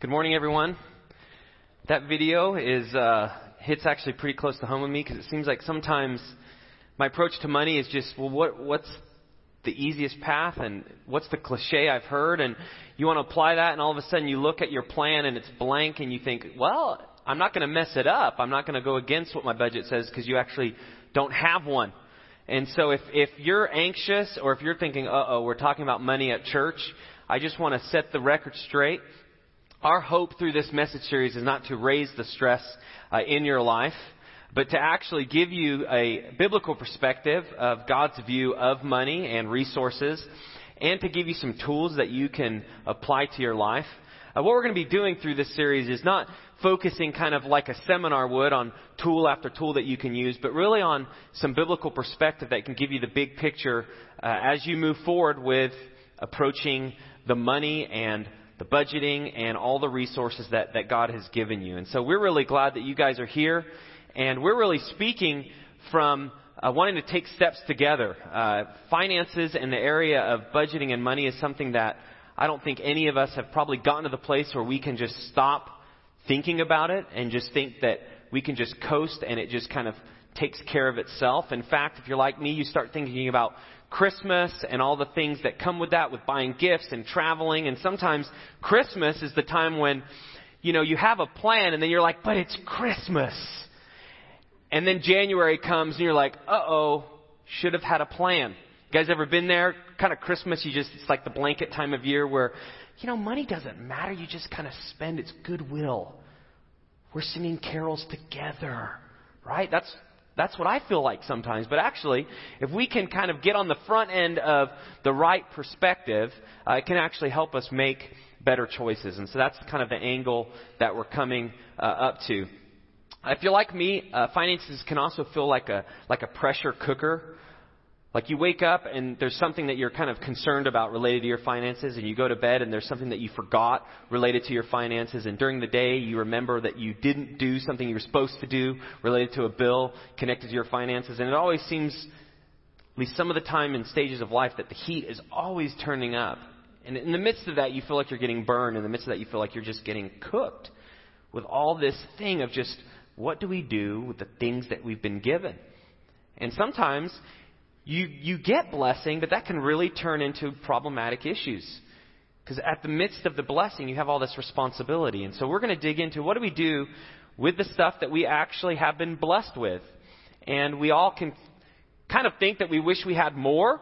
Good morning, everyone. That video is uh, hits actually pretty close to home with me because it seems like sometimes my approach to money is just, well, what what's the easiest path and what's the cliche I've heard, and you want to apply that, and all of a sudden you look at your plan and it's blank, and you think, well, I'm not going to mess it up. I'm not going to go against what my budget says because you actually don't have one. And so if if you're anxious or if you're thinking, uh oh, we're talking about money at church, I just want to set the record straight our hope through this message series is not to raise the stress uh, in your life, but to actually give you a biblical perspective of God's view of money and resources, and to give you some tools that you can apply to your life. Uh, what we're going to be doing through this series is not focusing kind of like a seminar would on tool after tool that you can use, but really on some biblical perspective that can give you the big picture uh, as you move forward with approaching the money and the budgeting, and all the resources that, that God has given you. And so we're really glad that you guys are here, and we're really speaking from uh, wanting to take steps together. Uh, finances and the area of budgeting and money is something that I don't think any of us have probably gotten to the place where we can just stop thinking about it and just think that we can just coast and it just kind of takes care of itself. In fact, if you're like me, you start thinking about Christmas and all the things that come with that with buying gifts and traveling. And sometimes Christmas is the time when, you know, you have a plan and then you're like, but it's Christmas. And then January comes and you're like, uh oh, should have had a plan. You guys ever been there? Kind of Christmas, you just, it's like the blanket time of year where, you know, money doesn't matter. You just kind of spend. It's goodwill. We're singing carols together, right? That's, that's what I feel like sometimes. But actually, if we can kind of get on the front end of the right perspective, uh, it can actually help us make better choices. And so that's kind of the angle that we're coming uh, up to. If you're like me, uh, finances can also feel like a like a pressure cooker. Like you wake up and there's something that you're kind of concerned about related to your finances, and you go to bed and there's something that you forgot related to your finances, and during the day you remember that you didn't do something you were supposed to do related to a bill connected to your finances, and it always seems, at least some of the time in stages of life, that the heat is always turning up. And in the midst of that, you feel like you're getting burned. In the midst of that, you feel like you're just getting cooked with all this thing of just what do we do with the things that we've been given? And sometimes you, you get blessing, but that can really turn into problematic issues. Because at the midst of the blessing, you have all this responsibility. And so we're going to dig into what do we do with the stuff that we actually have been blessed with. And we all can kind of think that we wish we had more.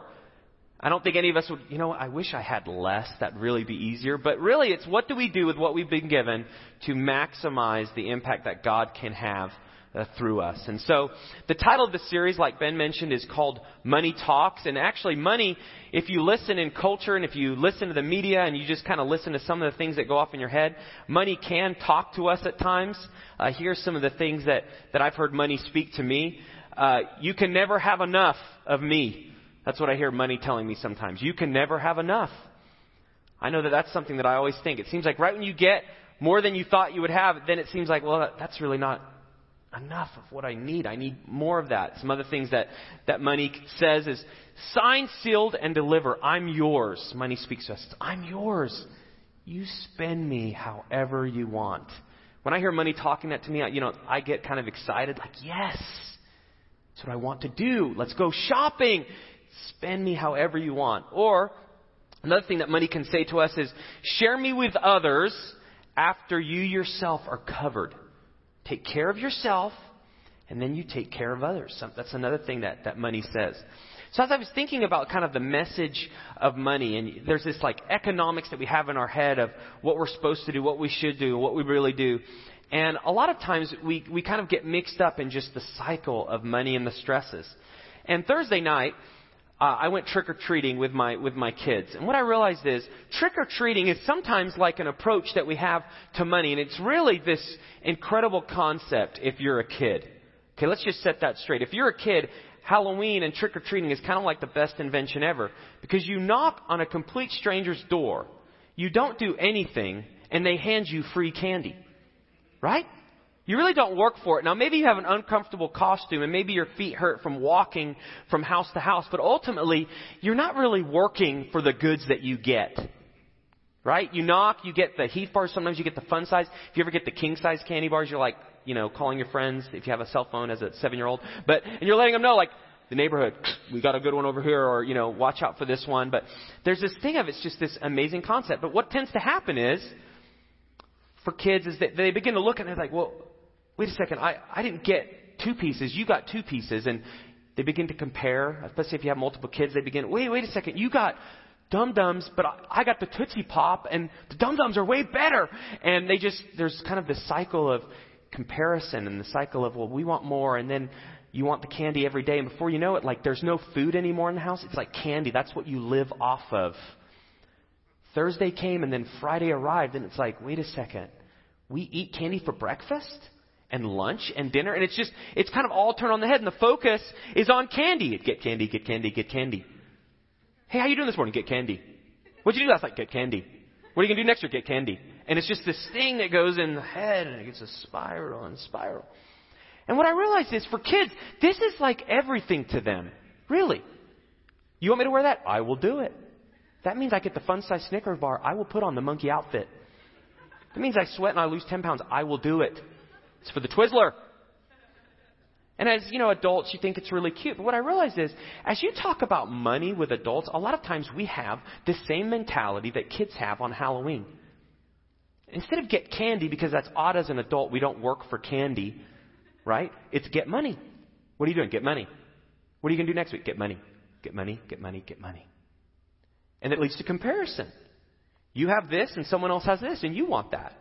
I don't think any of us would, you know, I wish I had less. That'd really be easier. But really, it's what do we do with what we've been given to maximize the impact that God can have uh, through us. And so the title of the series, like Ben mentioned, is called Money Talks. And actually, money, if you listen in culture and if you listen to the media and you just kind of listen to some of the things that go off in your head, money can talk to us at times. Uh, here's some of the things that, that I've heard money speak to me. Uh, you can never have enough of me. That's what I hear money telling me sometimes. You can never have enough. I know that that's something that I always think. It seems like right when you get more than you thought you would have, then it seems like, well, that's really not enough of what I need. I need more of that. Some other things that, that money says is sign, sealed, and deliver. I'm yours. Money speaks to us. I'm yours. You spend me however you want. When I hear money talking that to me, you know, I get kind of excited, like, yes, that's what I want to do. Let's go shopping. Spend me however you want. Or another thing that money can say to us is, share me with others after you yourself are covered. Take care of yourself, and then you take care of others. That's another thing that, that money says. So as I was thinking about kind of the message of money, and there's this like economics that we have in our head of what we're supposed to do, what we should do, what we really do. And a lot of times we, we kind of get mixed up in just the cycle of money and the stresses. And Thursday night, uh, I went trick or treating with my with my kids, and what I realized is trick or treating is sometimes like an approach that we have to money, and it's really this incredible concept. If you're a kid, okay, let's just set that straight. If you're a kid, Halloween and trick or treating is kind of like the best invention ever because you knock on a complete stranger's door, you don't do anything, and they hand you free candy, right? You really don't work for it. Now, maybe you have an uncomfortable costume and maybe your feet hurt from walking from house to house, but ultimately, you're not really working for the goods that you get. Right? You knock, you get the Heath bars, sometimes you get the fun size. If you ever get the king size candy bars, you're like, you know, calling your friends if you have a cell phone as a seven year old. But, and you're letting them know, like, the neighborhood, we got a good one over here, or, you know, watch out for this one. But there's this thing of it's just this amazing concept. But what tends to happen is, for kids, is that they begin to look and they're like, well, wait a second, I, I didn't get two pieces, you got two pieces. And they begin to compare, especially if you have multiple kids, they begin, wait, wait a second, you got Dum Dums, but I got the Tootsie Pop, and the Dum Dums are way better. And they just, there's kind of this cycle of comparison and the cycle of, well, we want more, and then you want the candy every day, and before you know it, like there's no food anymore in the house. It's like candy. That's what you live off of. Thursday came, and then Friday arrived, and it's like, wait a second. We eat candy for breakfast? And lunch and dinner and it's just it's kind of all turned on the head and the focus is on candy get candy get candy get candy Hey, how you doing this morning? Get candy. What'd you do last night? Get candy. What are you going to do next year? Get candy. And it's just this thing that goes in the head and it gets a spiral and spiral. And what I realized is for kids, this is like everything to them. Really. You want me to wear that? I will do it. That means I get the fun size Snickers bar. I will put on the monkey outfit. That means I sweat and I lose 10 pounds. I will do it. It's for the Twizzler. And as, you know, adults, you think it's really cute. But what I realize is, as you talk about money with adults, a lot of times we have the same mentality that kids have on Halloween. Instead of get candy, because that's odd as an adult, we don't work for candy, right? It's get money. What are you doing? Get money. What are you going to do next week? Get money. Get money, get money, get money. And it leads to comparison. You have this and someone else has this and you want that.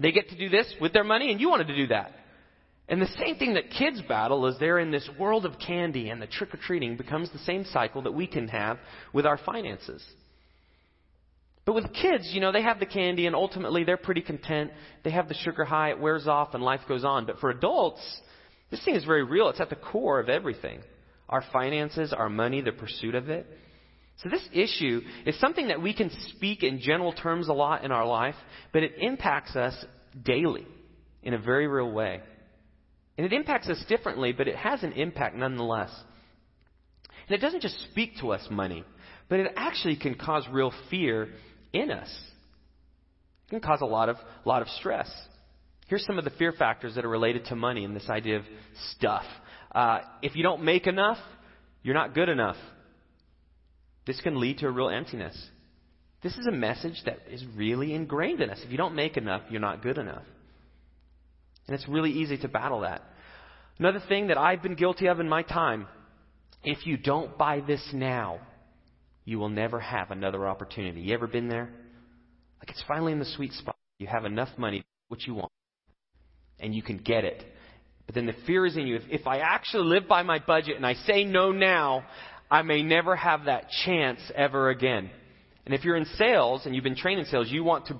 They get to do this with their money and you wanted to do that. And the same thing that kids battle is they're in this world of candy and the trick or treating becomes the same cycle that we can have with our finances. But with kids, you know, they have the candy and ultimately they're pretty content. They have the sugar high, it wears off and life goes on. But for adults, this thing is very real. It's at the core of everything. Our finances, our money, the pursuit of it. So this issue is something that we can speak in general terms a lot in our life, but it impacts us daily in a very real way. And it impacts us differently, but it has an impact nonetheless. And it doesn't just speak to us money, but it actually can cause real fear in us. It can cause a lot of, lot of stress. Here's some of the fear factors that are related to money and this idea of stuff. Uh, if you don't make enough, you're not good enough. This can lead to a real emptiness. This is a message that is really ingrained in us. If you don't make enough, you're not good enough. And it's really easy to battle that. Another thing that I've been guilty of in my time if you don't buy this now, you will never have another opportunity. You ever been there? Like it's finally in the sweet spot. You have enough money, what you want, and you can get it. But then the fear is in you. If, if I actually live by my budget and I say no now, I may never have that chance ever again. And if you're in sales and you've been trained in sales, you want to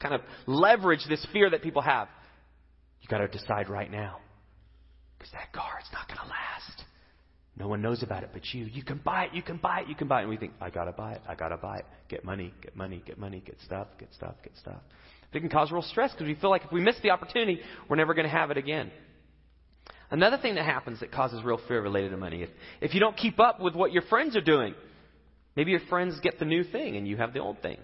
kind of leverage this fear that people have. You got to decide right now. Because that car, it's not going to last. No one knows about it but you. You can buy it, you can buy it, you can buy it. And we think, I got to buy it, I got to buy it. Get money, get money, get money, get stuff, get stuff, get stuff. It can cause real stress because we feel like if we miss the opportunity, we're never going to have it again. Another thing that happens that causes real fear related to money, if, if you don't keep up with what your friends are doing, maybe your friends get the new thing and you have the old thing.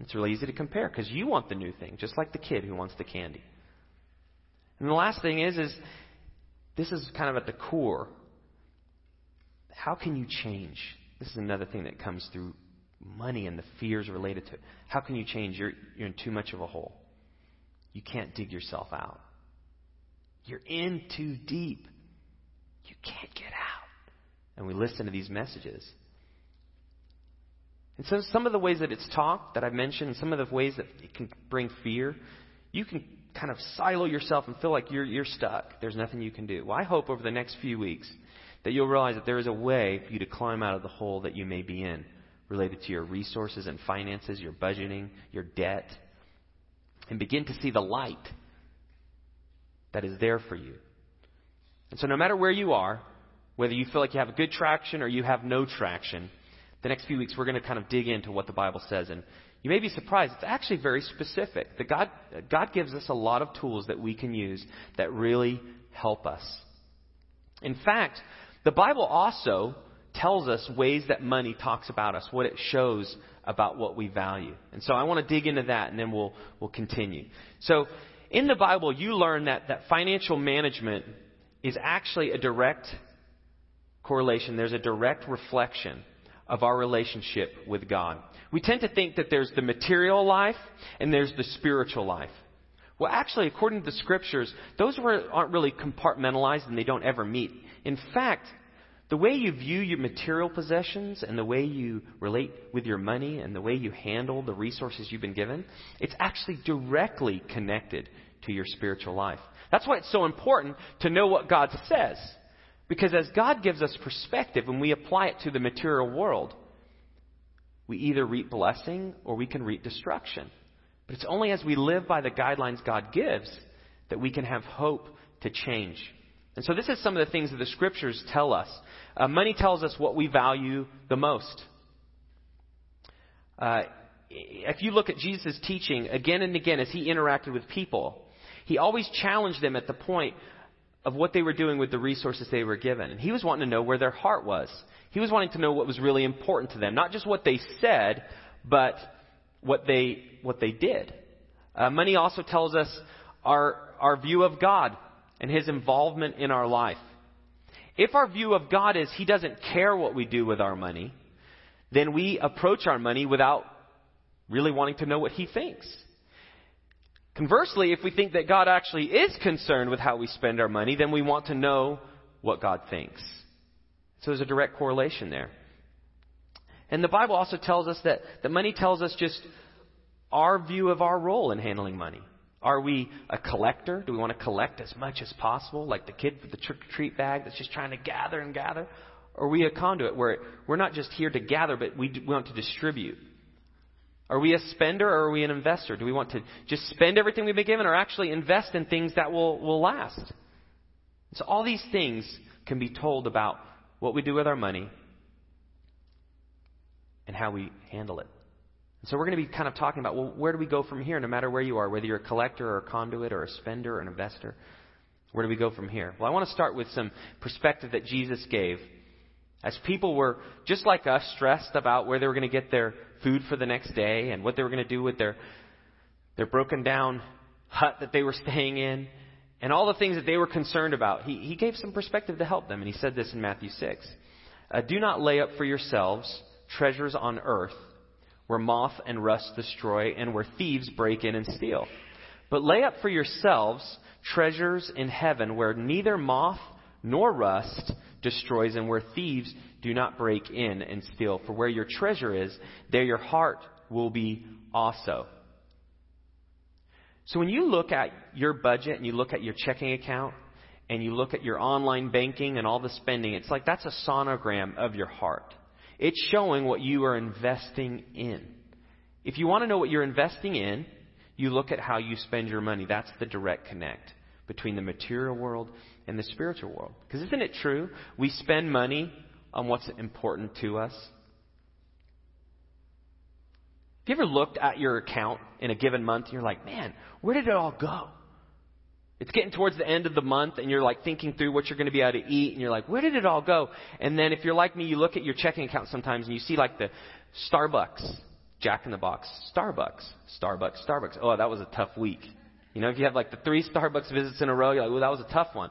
It's really easy to compare because you want the new thing, just like the kid who wants the candy. And the last thing is, is this is kind of at the core. How can you change? This is another thing that comes through money and the fears related to it. How can you change? You're, you're in too much of a hole. You can't dig yourself out. You're in too deep. You can't get out. And we listen to these messages. And so some of the ways that it's taught that I've mentioned, some of the ways that it can bring fear, you can kind of silo yourself and feel like you're, you're stuck. There's nothing you can do. Well, I hope over the next few weeks that you'll realize that there is a way for you to climb out of the hole that you may be in related to your resources and finances, your budgeting, your debt, and begin to see the light that is there for you. And so, no matter where you are, whether you feel like you have a good traction or you have no traction, the next few weeks we're going to kind of dig into what the Bible says. And you may be surprised, it's actually very specific. That God, God gives us a lot of tools that we can use that really help us. In fact, the Bible also tells us ways that money talks about us, what it shows about what we value. And so I want to dig into that and then we'll, we'll continue. So in the Bible, you learn that, that financial management is actually a direct correlation. There's a direct reflection of our relationship with God. We tend to think that there's the material life and there's the spiritual life. Well, actually, according to the scriptures, those aren't really compartmentalized and they don't ever meet. In fact, the way you view your material possessions and the way you relate with your money and the way you handle the resources you've been given, it's actually directly connected to your spiritual life. That's why it's so important to know what God says. Because as God gives us perspective and we apply it to the material world, we either reap blessing or we can reap destruction. But it's only as we live by the guidelines God gives that we can have hope to change. And so this is some of the things that the scriptures tell us. Uh, money tells us what we value the most. Uh, if you look at Jesus' teaching again and again as he interacted with people, he always challenged them at the point of what they were doing with the resources they were given. And he was wanting to know where their heart was. He was wanting to know what was really important to them, not just what they said, but what they, what they did. Uh, money also tells us our, our view of God and His involvement in our life. If our view of God is He doesn't care what we do with our money, then we approach our money without really wanting to know what He thinks. Conversely, if we think that God actually is concerned with how we spend our money, then we want to know what God thinks. So there's a direct correlation there. And the Bible also tells us that, that money tells us just our view of our role in handling money. Are we a collector? Do we want to collect as much as possible, like the kid with the trick or treat bag that's just trying to gather and gather? Or are we a conduit where we're not just here to gather, but we, we want to distribute? Are we a spender or are we an investor? Do we want to just spend everything we've been given or actually invest in things that will, will last? So all these things can be told about what we do with our money and how we handle it. So we're going to be kind of talking about, well, where do we go from here, no matter where you are, whether you're a collector or a conduit or a spender or an investor? Where do we go from here? Well, I want to start with some perspective that Jesus gave. As people were, just like us, stressed about where they were going to get their food for the next day and what they were going to do with their, their broken down hut that they were staying in and all the things that they were concerned about, he, he gave some perspective to help them. And he said this in Matthew 6. Uh, Do not lay up for yourselves treasures on earth where moth and rust destroy and where thieves break in and steal. But lay up for yourselves treasures in heaven where neither moth nor rust destroys and where thieves do not break in and steal. For where your treasure is, there your heart will be also. So when you look at your budget and you look at your checking account and you look at your online banking and all the spending, it's like that's a sonogram of your heart. It's showing what you are investing in. If you want to know what you're investing in, you look at how you spend your money. That's the direct connect between the material world and the spiritual world. Because isn't it true? We spend money on what's important to us. Have you ever looked at your account in a given month and you're like, man, where did it all go? It's getting towards the end of the month and you're like thinking through what you're going to be able to eat and you're like, where did it all go? And then if you're like me, you look at your checking account sometimes and you see like the Starbucks, Jack in the Box, Starbucks, Starbucks, Starbucks. Oh, that was a tough week. You know, if you have like the three Starbucks visits in a row, you're like, oh, that was a tough one.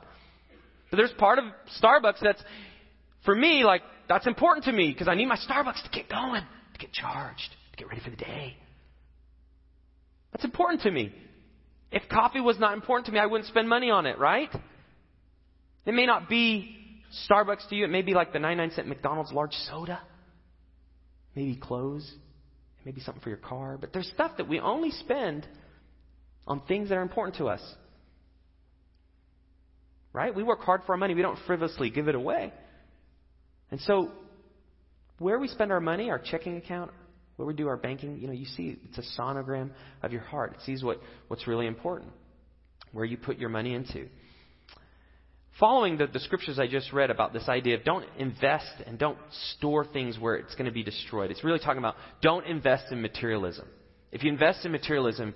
But there's part of Starbucks that's, for me, like, that's important to me because I need my Starbucks to get going, to get charged, to get ready for the day. That's important to me. If coffee was not important to me, I wouldn't spend money on it, right? It may not be Starbucks to you. It may be like the 99 cent McDonald's large soda. Maybe clothes. Maybe something for your car. But there's stuff that we only spend on things that are important to us. Right? We work hard for our money. We don't frivolously give it away. And so, where we spend our money, our checking account, where we do our banking, you know, you see it's a sonogram of your heart. It sees what, what's really important, where you put your money into. Following the, the scriptures I just read about this idea of don't invest and don't store things where it's going to be destroyed, it's really talking about don't invest in materialism. If you invest in materialism,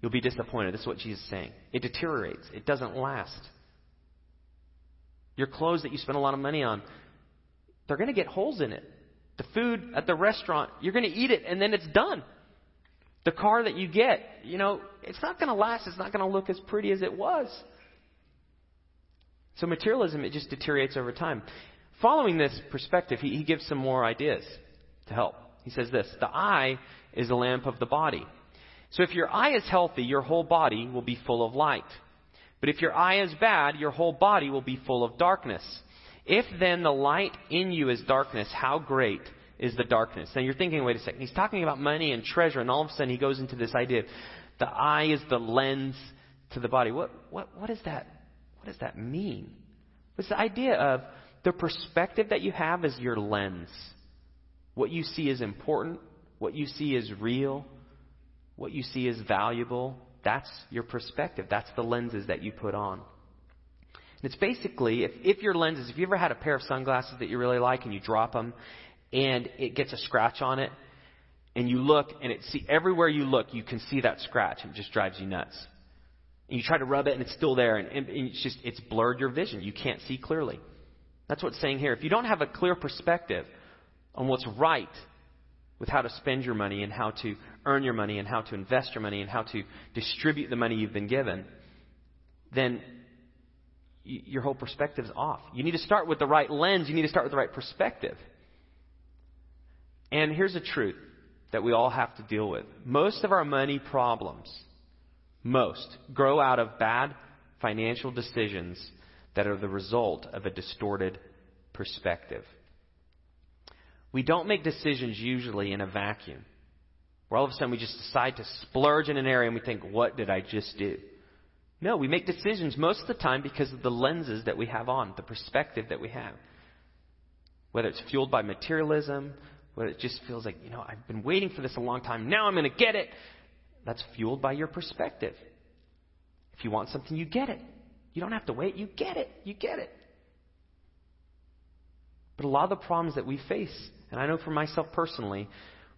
you'll be disappointed. This is what Jesus is saying. It deteriorates, it doesn't last. Your clothes that you spend a lot of money on, they're going to get holes in it. The food at the restaurant, you're going to eat it and then it's done. The car that you get, you know, it's not going to last. It's not going to look as pretty as it was. So materialism, it just deteriorates over time. Following this perspective, he, he gives some more ideas to help. He says this The eye is the lamp of the body. So if your eye is healthy, your whole body will be full of light. But if your eye is bad, your whole body will be full of darkness. If then the light in you is darkness, how great is the darkness? Now you're thinking, wait a second, he's talking about money and treasure, and all of a sudden he goes into this idea of the eye is the lens to the body. What, what, what, is that, what does that mean? It's the idea of the perspective that you have is your lens. What you see is important, what you see is real, what you see is valuable. That's your perspective. That's the lenses that you put on. And it's basically, if, if your lenses, if you ever had a pair of sunglasses that you really like and you drop them and it gets a scratch on it, and you look and it see everywhere you look, you can see that scratch and it just drives you nuts. And you try to rub it and it's still there and, and it's just, it's blurred your vision. You can't see clearly. That's what's saying here. If you don't have a clear perspective on what's right with how to spend your money and how to earn your money and how to invest your money and how to distribute the money you've been given, then your whole perspective is off. You need to start with the right lens. You need to start with the right perspective. And here's the truth that we all have to deal with. Most of our money problems, most, grow out of bad financial decisions that are the result of a distorted perspective. We don't make decisions usually in a vacuum, where all of a sudden we just decide to splurge in an area and we think, what did I just do? No, we make decisions most of the time because of the lenses that we have on, the perspective that we have. Whether it's fueled by materialism, whether it just feels like, you know, I've been waiting for this a long time, now I'm going to get it. That's fueled by your perspective. If you want something, you get it. You don't have to wait, you get it. You get it. But a lot of the problems that we face, and I know for myself personally,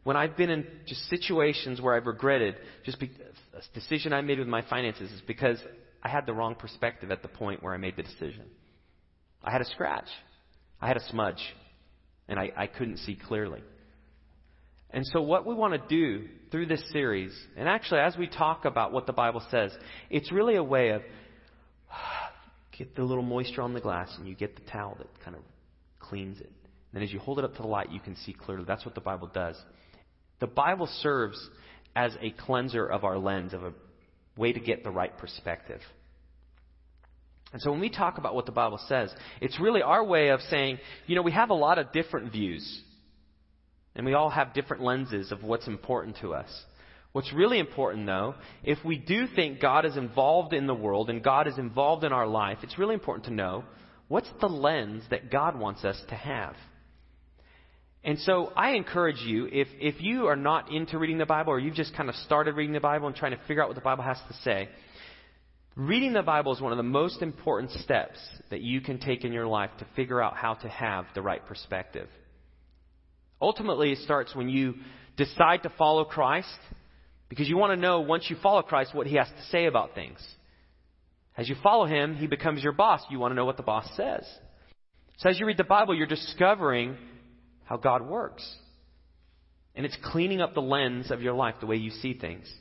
when I've been in just situations where I've regretted just be, a decision I made with my finances is because I had the wrong perspective at the point where I made the decision. I had a scratch. I had a smudge. And I, I couldn't see clearly. And so, what we want to do through this series, and actually, as we talk about what the Bible says, it's really a way of get the little moisture on the glass and you get the towel that kind of cleans it. And then as you hold it up to the light, you can see clearly. That's what the Bible does. The Bible serves as a cleanser of our lens, of a way to get the right perspective. And so when we talk about what the Bible says, it's really our way of saying, you know, we have a lot of different views. And we all have different lenses of what's important to us. What's really important, though, if we do think God is involved in the world and God is involved in our life, it's really important to know what's the lens that God wants us to have. And so I encourage you, if, if you are not into reading the Bible or you've just kind of started reading the Bible and trying to figure out what the Bible has to say, reading the Bible is one of the most important steps that you can take in your life to figure out how to have the right perspective. Ultimately, it starts when you decide to follow Christ because you want to know once you follow Christ what he has to say about things. As you follow him, he becomes your boss. You want to know what the boss says. So as you read the Bible, you're discovering how God works. And it's cleaning up the lens of your life, the way you see things.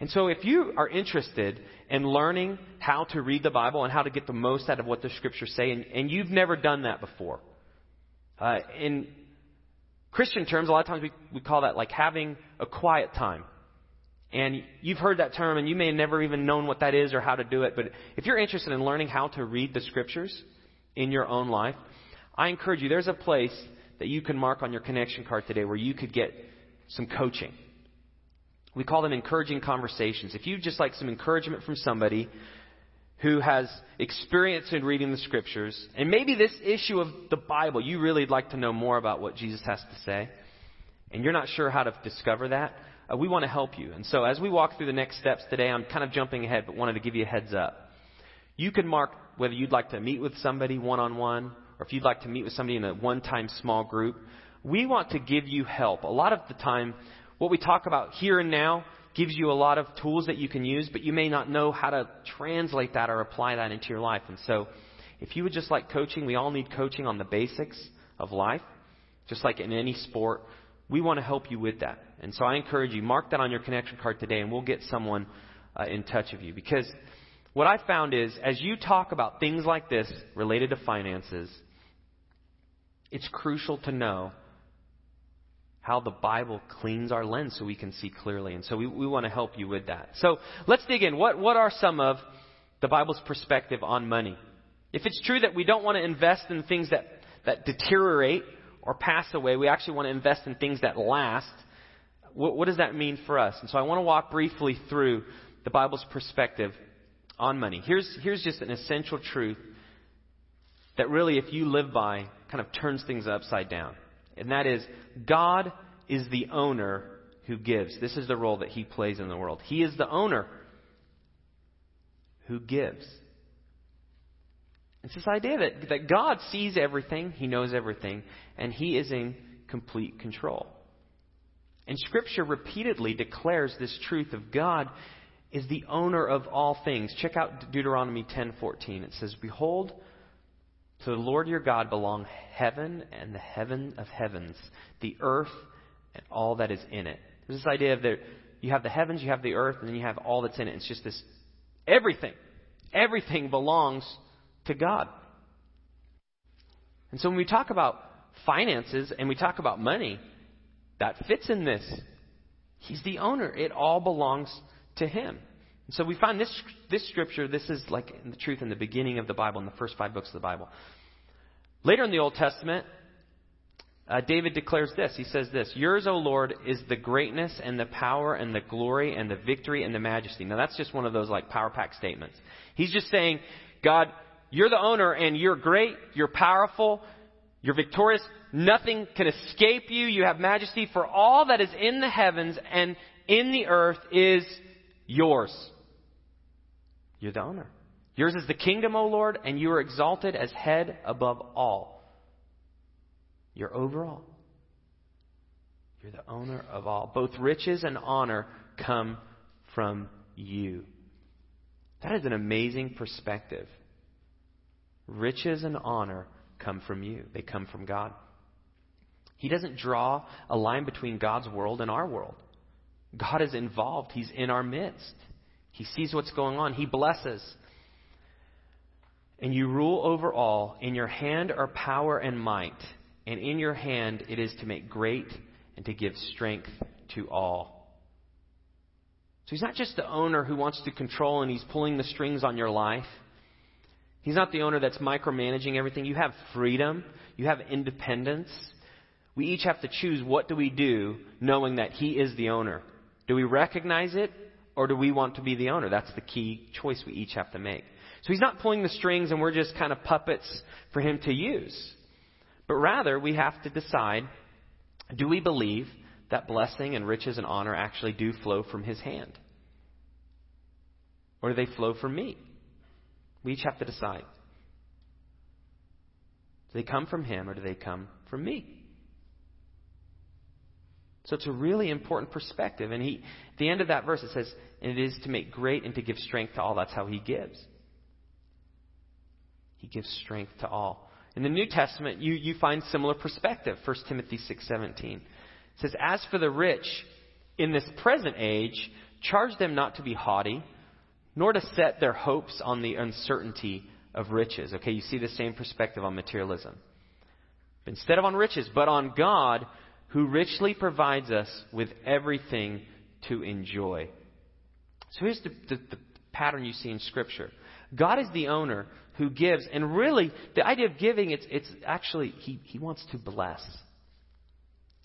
And so if you are interested in learning how to read the Bible and how to get the most out of what the scriptures say, and, and you've never done that before, uh, in Christian terms, a lot of times we, we call that like having a quiet time. And you've heard that term, and you may have never even known what that is or how to do it. But if you're interested in learning how to read the scriptures in your own life, I encourage you, there's a place that you can mark on your connection card today where you could get some coaching. We call them encouraging conversations. If you'd just like some encouragement from somebody who has experience in reading the scriptures, and maybe this issue of the Bible, you really would like to know more about what Jesus has to say, and you're not sure how to discover that, uh, we want to help you. And so as we walk through the next steps today, I'm kind of jumping ahead, but wanted to give you a heads up. You can mark whether you'd like to meet with somebody one on one, or if you'd like to meet with somebody in a one time small group. We want to give you help. A lot of the time, what we talk about here and now gives you a lot of tools that you can use, but you may not know how to translate that or apply that into your life. And so, if you would just like coaching, we all need coaching on the basics of life, just like in any sport. We want to help you with that. And so I encourage you, mark that on your connection card today, and we'll get someone uh, in touch with you. Because what I found is, as you talk about things like this related to finances, it's crucial to know how the Bible cleans our lens so we can see clearly. And so we, we want to help you with that. So let's dig in. What, what are some of the Bible's perspective on money? If it's true that we don't want to invest in things that, that deteriorate or pass away, we actually want to invest in things that last. What, what does that mean for us? And so I want to walk briefly through the Bible's perspective on money. Here's, here's just an essential truth that really, if you live by, kind of turns things upside down. And that is, God is the owner who gives. This is the role that He plays in the world. He is the owner who gives. It's this idea that, that God sees everything, He knows everything, and He is in complete control. And Scripture repeatedly declares this truth of God is the owner of all things. Check out Deuteronomy 10:14. It says, "Behold, to the Lord your God belong heaven and the heaven of heavens, the earth and all that is in it." There's this idea of that you have the heavens, you have the earth, and then you have all that's in it. It's just this everything. Everything belongs to God. And so when we talk about finances and we talk about money, that fits in this. He's the owner. It all belongs to him. And so we find this, this scripture, this is like the truth in the beginning of the Bible, in the first five books of the Bible. Later in the Old Testament, uh, David declares this. He says this Yours, O Lord, is the greatness and the power and the glory and the victory and the majesty. Now, that's just one of those like power pack statements. He's just saying, God, you're the owner and you're great, you're powerful, you're victorious. Nothing can escape you. You have majesty for all that is in the heavens and in the earth is yours. You're the owner. Yours is the kingdom, O Lord, and you are exalted as head above all. You're over all. You're the owner of all. Both riches and honor come from you. That is an amazing perspective. Riches and honor come from you, they come from God. He doesn't draw a line between God's world and our world. God is involved, He's in our midst. He sees what's going on, He blesses. And you rule over all. In your hand are power and might, and in your hand it is to make great and to give strength to all. So he's not just the owner who wants to control and he's pulling the strings on your life. He's not the owner that's micromanaging everything. You have freedom, you have independence. We each have to choose what do we do knowing that he is the owner. Do we recognize it or do we want to be the owner? That's the key choice we each have to make. So he's not pulling the strings and we're just kind of puppets for him to use. But rather, we have to decide do we believe that blessing and riches and honor actually do flow from his hand? Or do they flow from me? We each have to decide. Do they come from him or do they come from me? So it's a really important perspective. And he, at the end of that verse, it says, and it is to make great and to give strength to all. That's how he gives. He gives strength to all. In the New Testament, you, you find similar perspective. 1 Timothy 6.17 it says, As for the rich, in this present age, charge them not to be haughty, nor to set their hopes on the uncertainty of riches. Okay, you see the same perspective on materialism. Instead of on riches, but on God, who richly provides us with everything to enjoy. So here's the, the, the pattern you see in Scripture. God is the owner who gives, and really, the idea of giving, it's, it's actually, he, he wants to bless.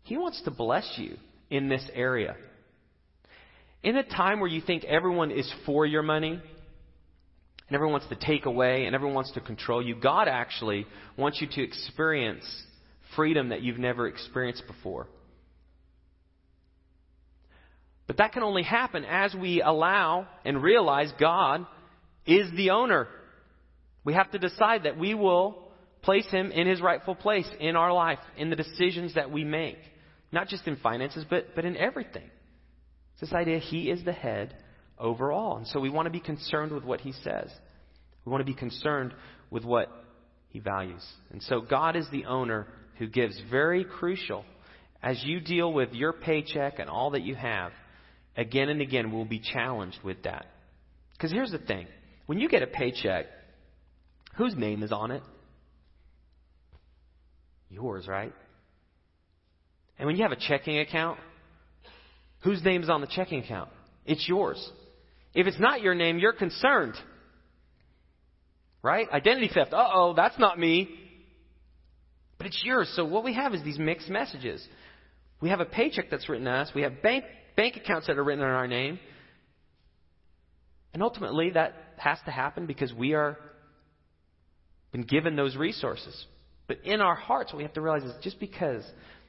He wants to bless you in this area. In a time where you think everyone is for your money, and everyone wants to take away, and everyone wants to control you, God actually wants you to experience freedom that you've never experienced before. But that can only happen as we allow and realize God is the owner. We have to decide that we will place Him in His rightful place in our life, in the decisions that we make. Not just in finances, but, but in everything. It's this idea He is the head overall. And so we want to be concerned with what He says. We want to be concerned with what He values. And so God is the owner who gives, very crucial. As you deal with your paycheck and all that you have, again and again we'll be challenged with that. Because here's the thing when you get a paycheck, whose name is on it? Yours, right? And when you have a checking account, whose name is on the checking account? It's yours. If it's not your name, you're concerned. Right? Identity theft. Uh oh, that's not me. But it's yours. So what we have is these mixed messages. We have a paycheck that's written to us. We have bank, bank accounts that are written in our name. And ultimately, that has to happen because we are been given those resources. But in our hearts, what we have to realize is just because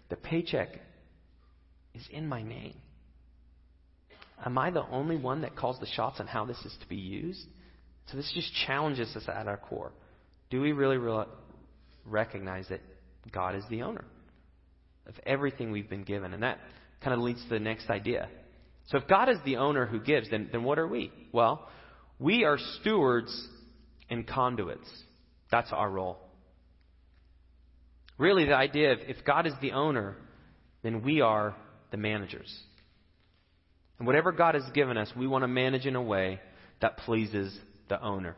the paycheck is in my name, am I the only one that calls the shots on how this is to be used? So this just challenges us at our core. Do we really, really recognize that God is the owner of everything we've been given? And that kind of leads to the next idea. So if God is the owner who gives, then, then what are we? Well, we are stewards and conduits. That's our role. Really, the idea of if God is the owner, then we are the managers. And whatever God has given us, we want to manage in a way that pleases the owner.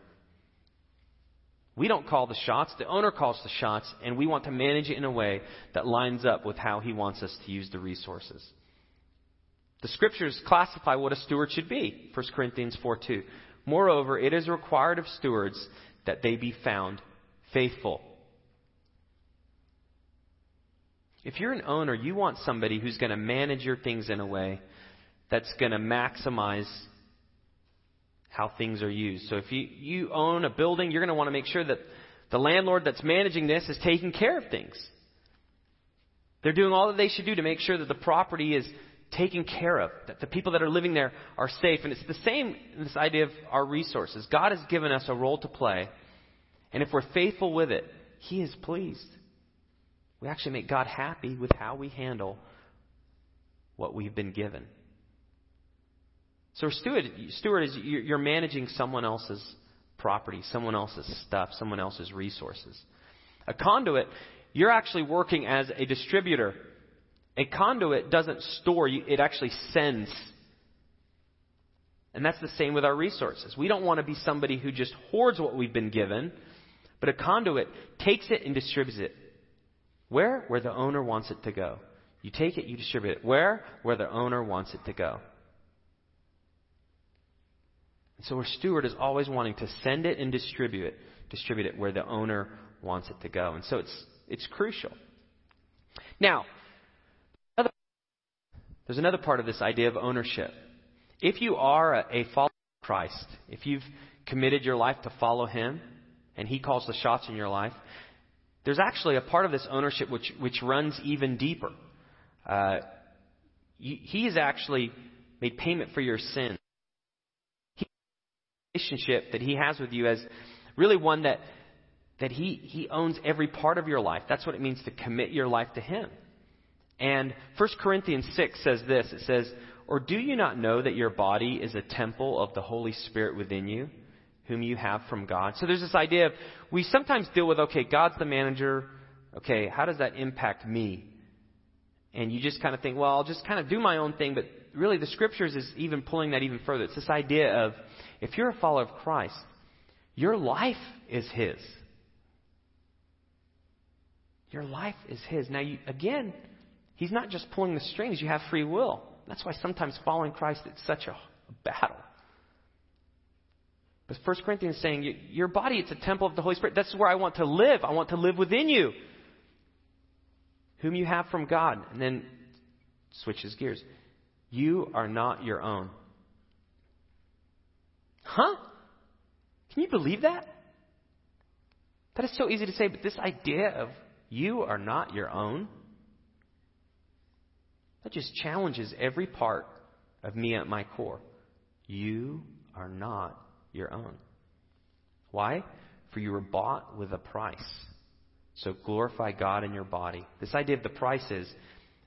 We don't call the shots, the owner calls the shots, and we want to manage it in a way that lines up with how he wants us to use the resources. The scriptures classify what a steward should be. 1 Corinthians 4 2. Moreover, it is required of stewards that they be found faithful. If you're an owner, you want somebody who's going to manage your things in a way that's going to maximize how things are used. So if you, you own a building, you're going to want to make sure that the landlord that's managing this is taking care of things. They're doing all that they should do to make sure that the property is taken care of, that the people that are living there are safe. And it's the same this idea of our resources. God has given us a role to play, and if we're faithful with it, He is pleased. We actually make God happy with how we handle what we've been given. So, steward, steward is you're managing someone else's property, someone else's stuff, someone else's resources. A conduit, you're actually working as a distributor. A conduit doesn't store, it actually sends. And that's the same with our resources. We don't want to be somebody who just hoards what we've been given, but a conduit takes it and distributes it. Where? Where the owner wants it to go. You take it, you distribute it. Where? Where the owner wants it to go. And so a steward is always wanting to send it and distribute it, distribute it where the owner wants it to go. And so it's it's crucial. Now, there's another part of this idea of ownership. If you are a, a follower of Christ, if you've committed your life to follow Him, and He calls the shots in your life, there's actually a part of this ownership which, which runs even deeper. Uh, he has actually made payment for your sin relationship that he has with you as really one that that he he owns every part of your life. That's what it means to commit your life to him. And 1 Corinthians 6 says this. It says, "Or do you not know that your body is a temple of the Holy Spirit within you, whom you have from God?" So there's this idea of we sometimes deal with, okay, God's the manager. Okay, how does that impact me? And you just kind of think, well, I'll just kind of do my own thing, but really the scriptures is even pulling that even further. It's this idea of if you're a follower of Christ, your life is His. Your life is His. Now, you, again, He's not just pulling the strings, you have free will. That's why sometimes following Christ it's such a, battle. But 1 Corinthians is saying, your body, it's a temple of the Holy Spirit. That's where I want to live. I want to live within you. Whom you have from God. And then switches gears. You are not your own. Huh? Can you believe that? That is so easy to say, but this idea of you are not your own, that just challenges every part of me at my core. You are not your own. Why? For you were bought with a price. So glorify God in your body. This idea of the price is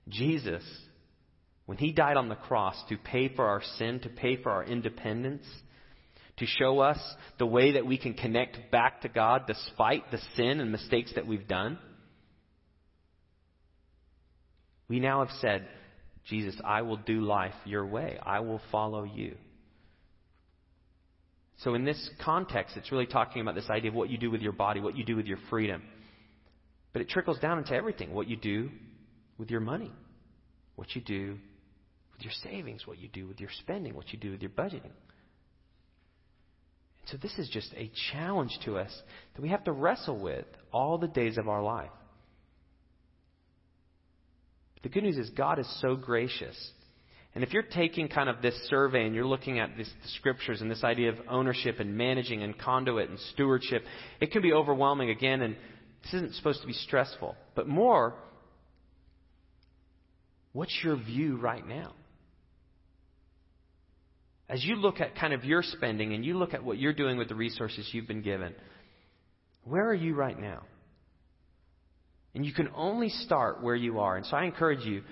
Jesus, when he died on the cross to pay for our sin, to pay for our independence, to show us the way that we can connect back to God despite the sin and mistakes that we've done. We now have said, Jesus, I will do life your way. I will follow you. So, in this context, it's really talking about this idea of what you do with your body, what you do with your freedom. But it trickles down into everything what you do with your money, what you do with your savings, what you do with your spending, what you do with your budgeting. So, this is just a challenge to us that we have to wrestle with all the days of our life. The good news is, God is so gracious and if you're taking kind of this survey and you're looking at this, the scriptures and this idea of ownership and managing and conduit and stewardship, it can be overwhelming again, and this isn't supposed to be stressful. But more, what's your view right now? As you look at kind of your spending and you look at what you're doing with the resources you've been given, where are you right now? And you can only start where you are. And so I encourage you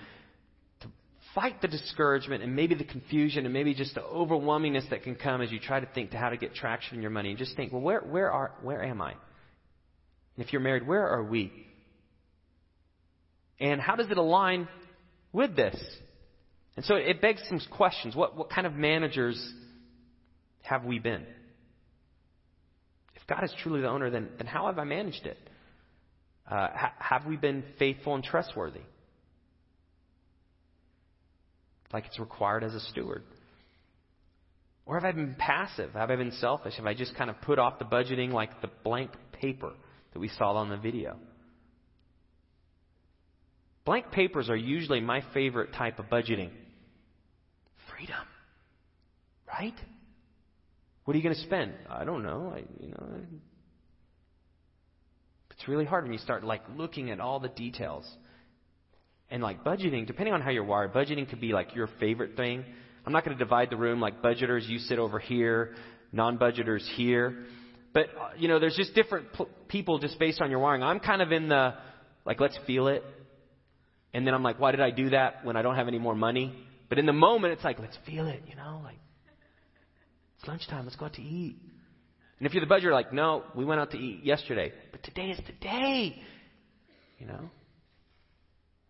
to fight the discouragement and maybe the confusion and maybe just the overwhelmingness that can come as you try to think to how to get traction in your money and just think, well, where, where, are, where am I? And if you're married, where are we? And how does it align with this? And so it begs some questions. What, what kind of managers have we been? If God is truly the owner, then, then how have I managed it? Uh, ha- have we been faithful and trustworthy? like it's required as a steward? Or have I been passive? Have I been selfish? Have I just kind of put off the budgeting like the blank paper that we saw on the video? Blank papers are usually my favorite type of budgeting. Freedom. Right? What are you going to spend? I don't know. I, you know, it's really hard when you start like looking at all the details. And like budgeting, depending on how you're wired, budgeting could be like your favorite thing. I'm not going to divide the room like budgeters, you sit over here, non budgeters here. But, uh, you know, there's just different p- people just based on your wiring. I'm kind of in the, like, let's feel it. And then I'm like, why did I do that when I don't have any more money? But in the moment, it's like, let's feel it, you know, like, it's lunchtime, let's go out to eat. And if you're the budget, you're like, no, we went out to eat yesterday, but today is today, you know.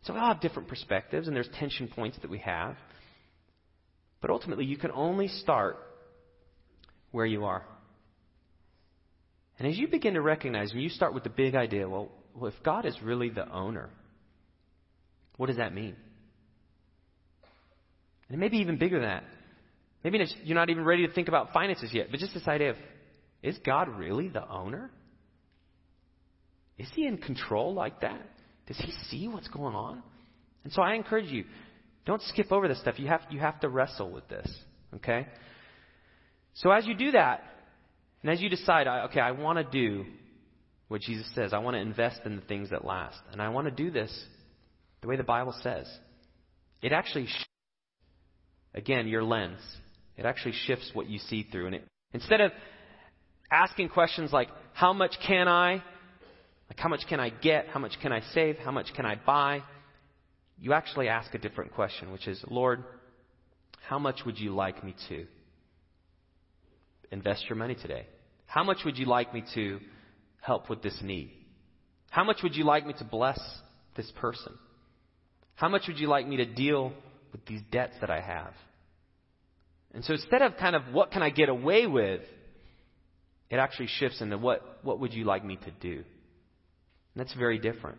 So we all have different perspectives, and there's tension points that we have. But ultimately, you can only start where you are. And as you begin to recognize, and you start with the big idea, well, well if God is really the owner, what does that mean? And maybe even bigger than that. Maybe you're not even ready to think about finances yet, but just this idea of is God really the owner? Is he in control like that? Does he see what's going on? And so I encourage you, don't skip over this stuff. You have, you have to wrestle with this. Okay? So as you do that, and as you decide, okay, I want to do what Jesus says, I want to invest in the things that last, and I want to do this the way the Bible says, it actually, again, your lens, it actually shifts what you see through. And it, instead of asking questions like, how much can I? Like, how much can I get? How much can I save? How much can I buy? You actually ask a different question, which is, Lord, how much would you like me to invest your money today? How much would you like me to help with this need? How much would you like me to bless this person? How much would you like me to deal with these debts that I have? And so instead of kind of what can I get away with, it actually shifts into what, what would you like me to do? And that's very different.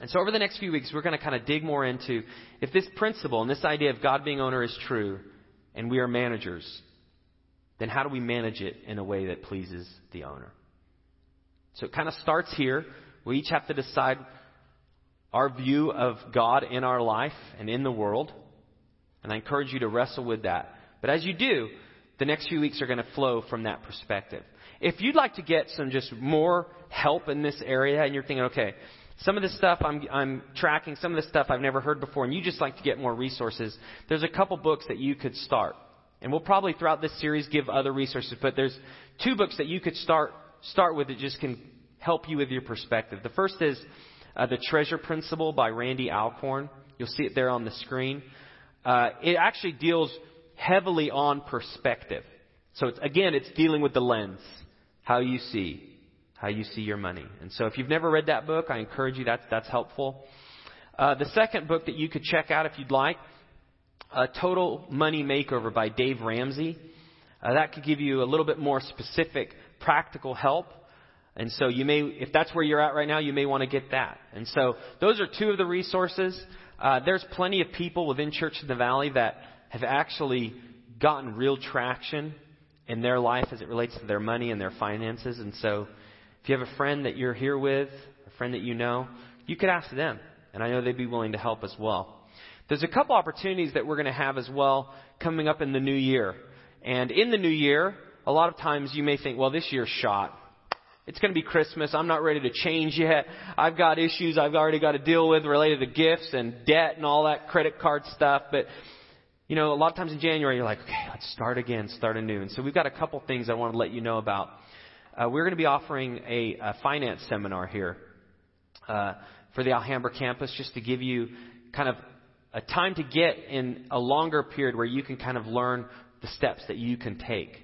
And so over the next few weeks, we're going to kind of dig more into if this principle and this idea of God being owner is true and we are managers, then how do we manage it in a way that pleases the owner? So it kind of starts here. We each have to decide our view of God in our life and in the world. And I encourage you to wrestle with that. But as you do, the next few weeks are going to flow from that perspective. If you'd like to get some just more help in this area and you're thinking, okay, some of this stuff I'm, I'm tracking, some of this stuff I've never heard before, and you just like to get more resources, there's a couple books that you could start. And we'll probably throughout this series give other resources, but there's two books that you could start, start with that just can help you with your perspective. The first is uh, The Treasure Principle by Randy Alcorn. You'll see it there on the screen. Uh, it actually deals heavily on perspective. So it's, again, it's dealing with the lens, how you see, how you see your money. And so if you've never read that book, I encourage you, that's, that's helpful. Uh, the second book that you could check out if you'd like, uh, Total Money Makeover by Dave Ramsey. Uh, that could give you a little bit more specific practical help. And so you may, if that's where you're at right now, you may want to get that. And so those are two of the resources. Uh, there's plenty of people within Church in the Valley that have actually gotten real traction in their life as it relates to their money and their finances. And so if you have a friend that you're here with, a friend that you know, you could ask them. And I know they'd be willing to help as well. There's a couple opportunities that we're going to have as well coming up in the new year. And in the new year, a lot of times you may think, well, this year's shot. It's going to be Christmas. I'm not ready to change yet. I've got issues I've already got to deal with related to gifts and debt and all that credit card stuff. But, you know, a lot of times in January, you're like, okay, let's start again, start anew. And so we've got a couple things I want to let you know about. Uh, we're going to be offering a, a finance seminar here uh, for the Alhambra campus just to give you kind of a time to get in a longer period where you can kind of learn the steps that you can take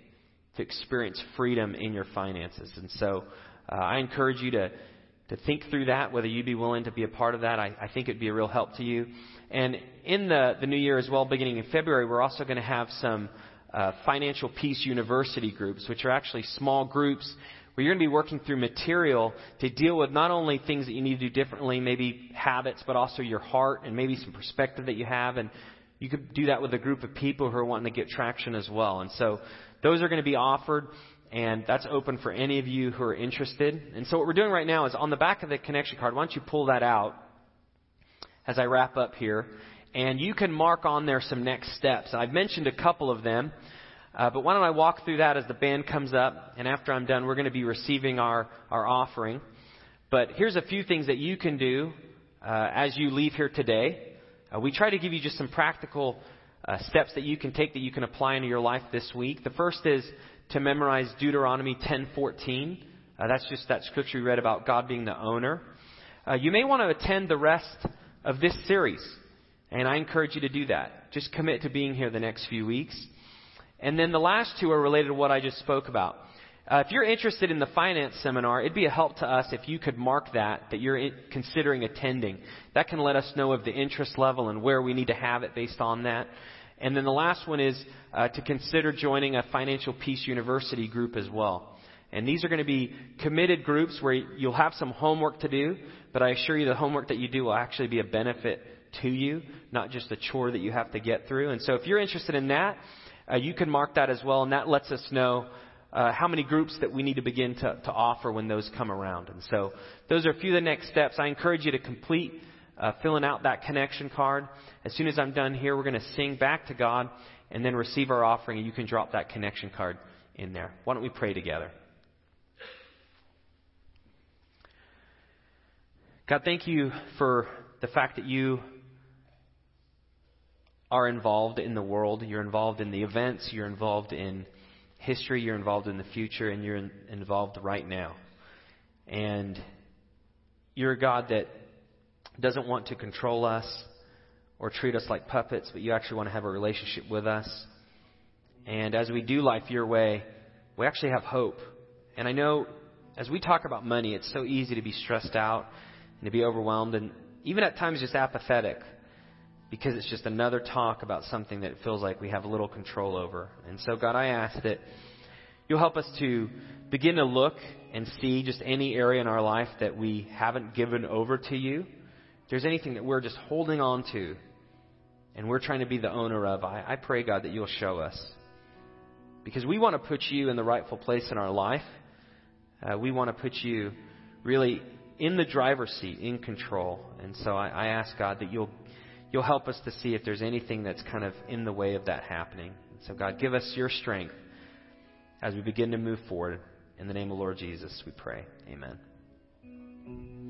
to experience freedom in your finances. And so uh, I encourage you to, to think through that, whether you'd be willing to be a part of that. I, I think it'd be a real help to you. And in the, the new year as well, beginning in February, we're also going to have some uh, Financial Peace University groups, which are actually small groups where you're going to be working through material to deal with not only things that you need to do differently, maybe habits, but also your heart and maybe some perspective that you have. And you could do that with a group of people who are wanting to get traction as well. And so those are going to be offered, and that's open for any of you who are interested. And so what we're doing right now is on the back of the connection card, why don't you pull that out as I wrap up here? And you can mark on there some next steps. I've mentioned a couple of them. Uh, but why don't I walk through that as the band comes up, and after I'm done, we're going to be receiving our, our offering. But here's a few things that you can do uh, as you leave here today. Uh, we try to give you just some practical uh, steps that you can take that you can apply into your life this week. The first is to memorize Deuteronomy 10:14. Uh, that's just that scripture we read about God being the owner. Uh, you may want to attend the rest of this series, and I encourage you to do that. Just commit to being here the next few weeks. And then the last two are related to what I just spoke about. Uh, if you're interested in the finance seminar, it'd be a help to us if you could mark that, that you're in, considering attending. That can let us know of the interest level and where we need to have it based on that. And then the last one is uh, to consider joining a Financial Peace University group as well. And these are going to be committed groups where you'll have some homework to do, but I assure you the homework that you do will actually be a benefit to you, not just a chore that you have to get through. And so if you're interested in that, uh, you can mark that as well, and that lets us know uh, how many groups that we need to begin to, to offer when those come around. And so those are a few of the next steps. I encourage you to complete uh, filling out that connection card. As soon as I'm done here, we're going to sing back to God and then receive our offering, and you can drop that connection card in there. Why don't we pray together? God, thank you for the fact that you are involved in the world. You're involved in the events. You're involved in history, you're involved in the future, and you're in, involved right now. And you're a God that doesn't want to control us or treat us like puppets, but you actually want to have a relationship with us. And as we do life your way, we actually have hope. And I know as we talk about money, it's so easy to be stressed out and to be overwhelmed and even at times just apathetic because it's just another talk about something that it feels like we have a little control over. And so, God, I ask that you'll help us to begin to look and see just any area in our life that we haven't given over to you. If there's anything that we're just holding on to and we're trying to be the owner of, I, I pray, God, that you'll show us. Because we want to put you in the rightful place in our life. Uh, we want to put you really in the driver's seat, in control. And so I, I ask, God, that you'll you'll help us to see if there's anything that's kind of in the way of that happening. So, God, give us your strength as we begin to move forward. In the name of Lord Jesus, we pray. Amen.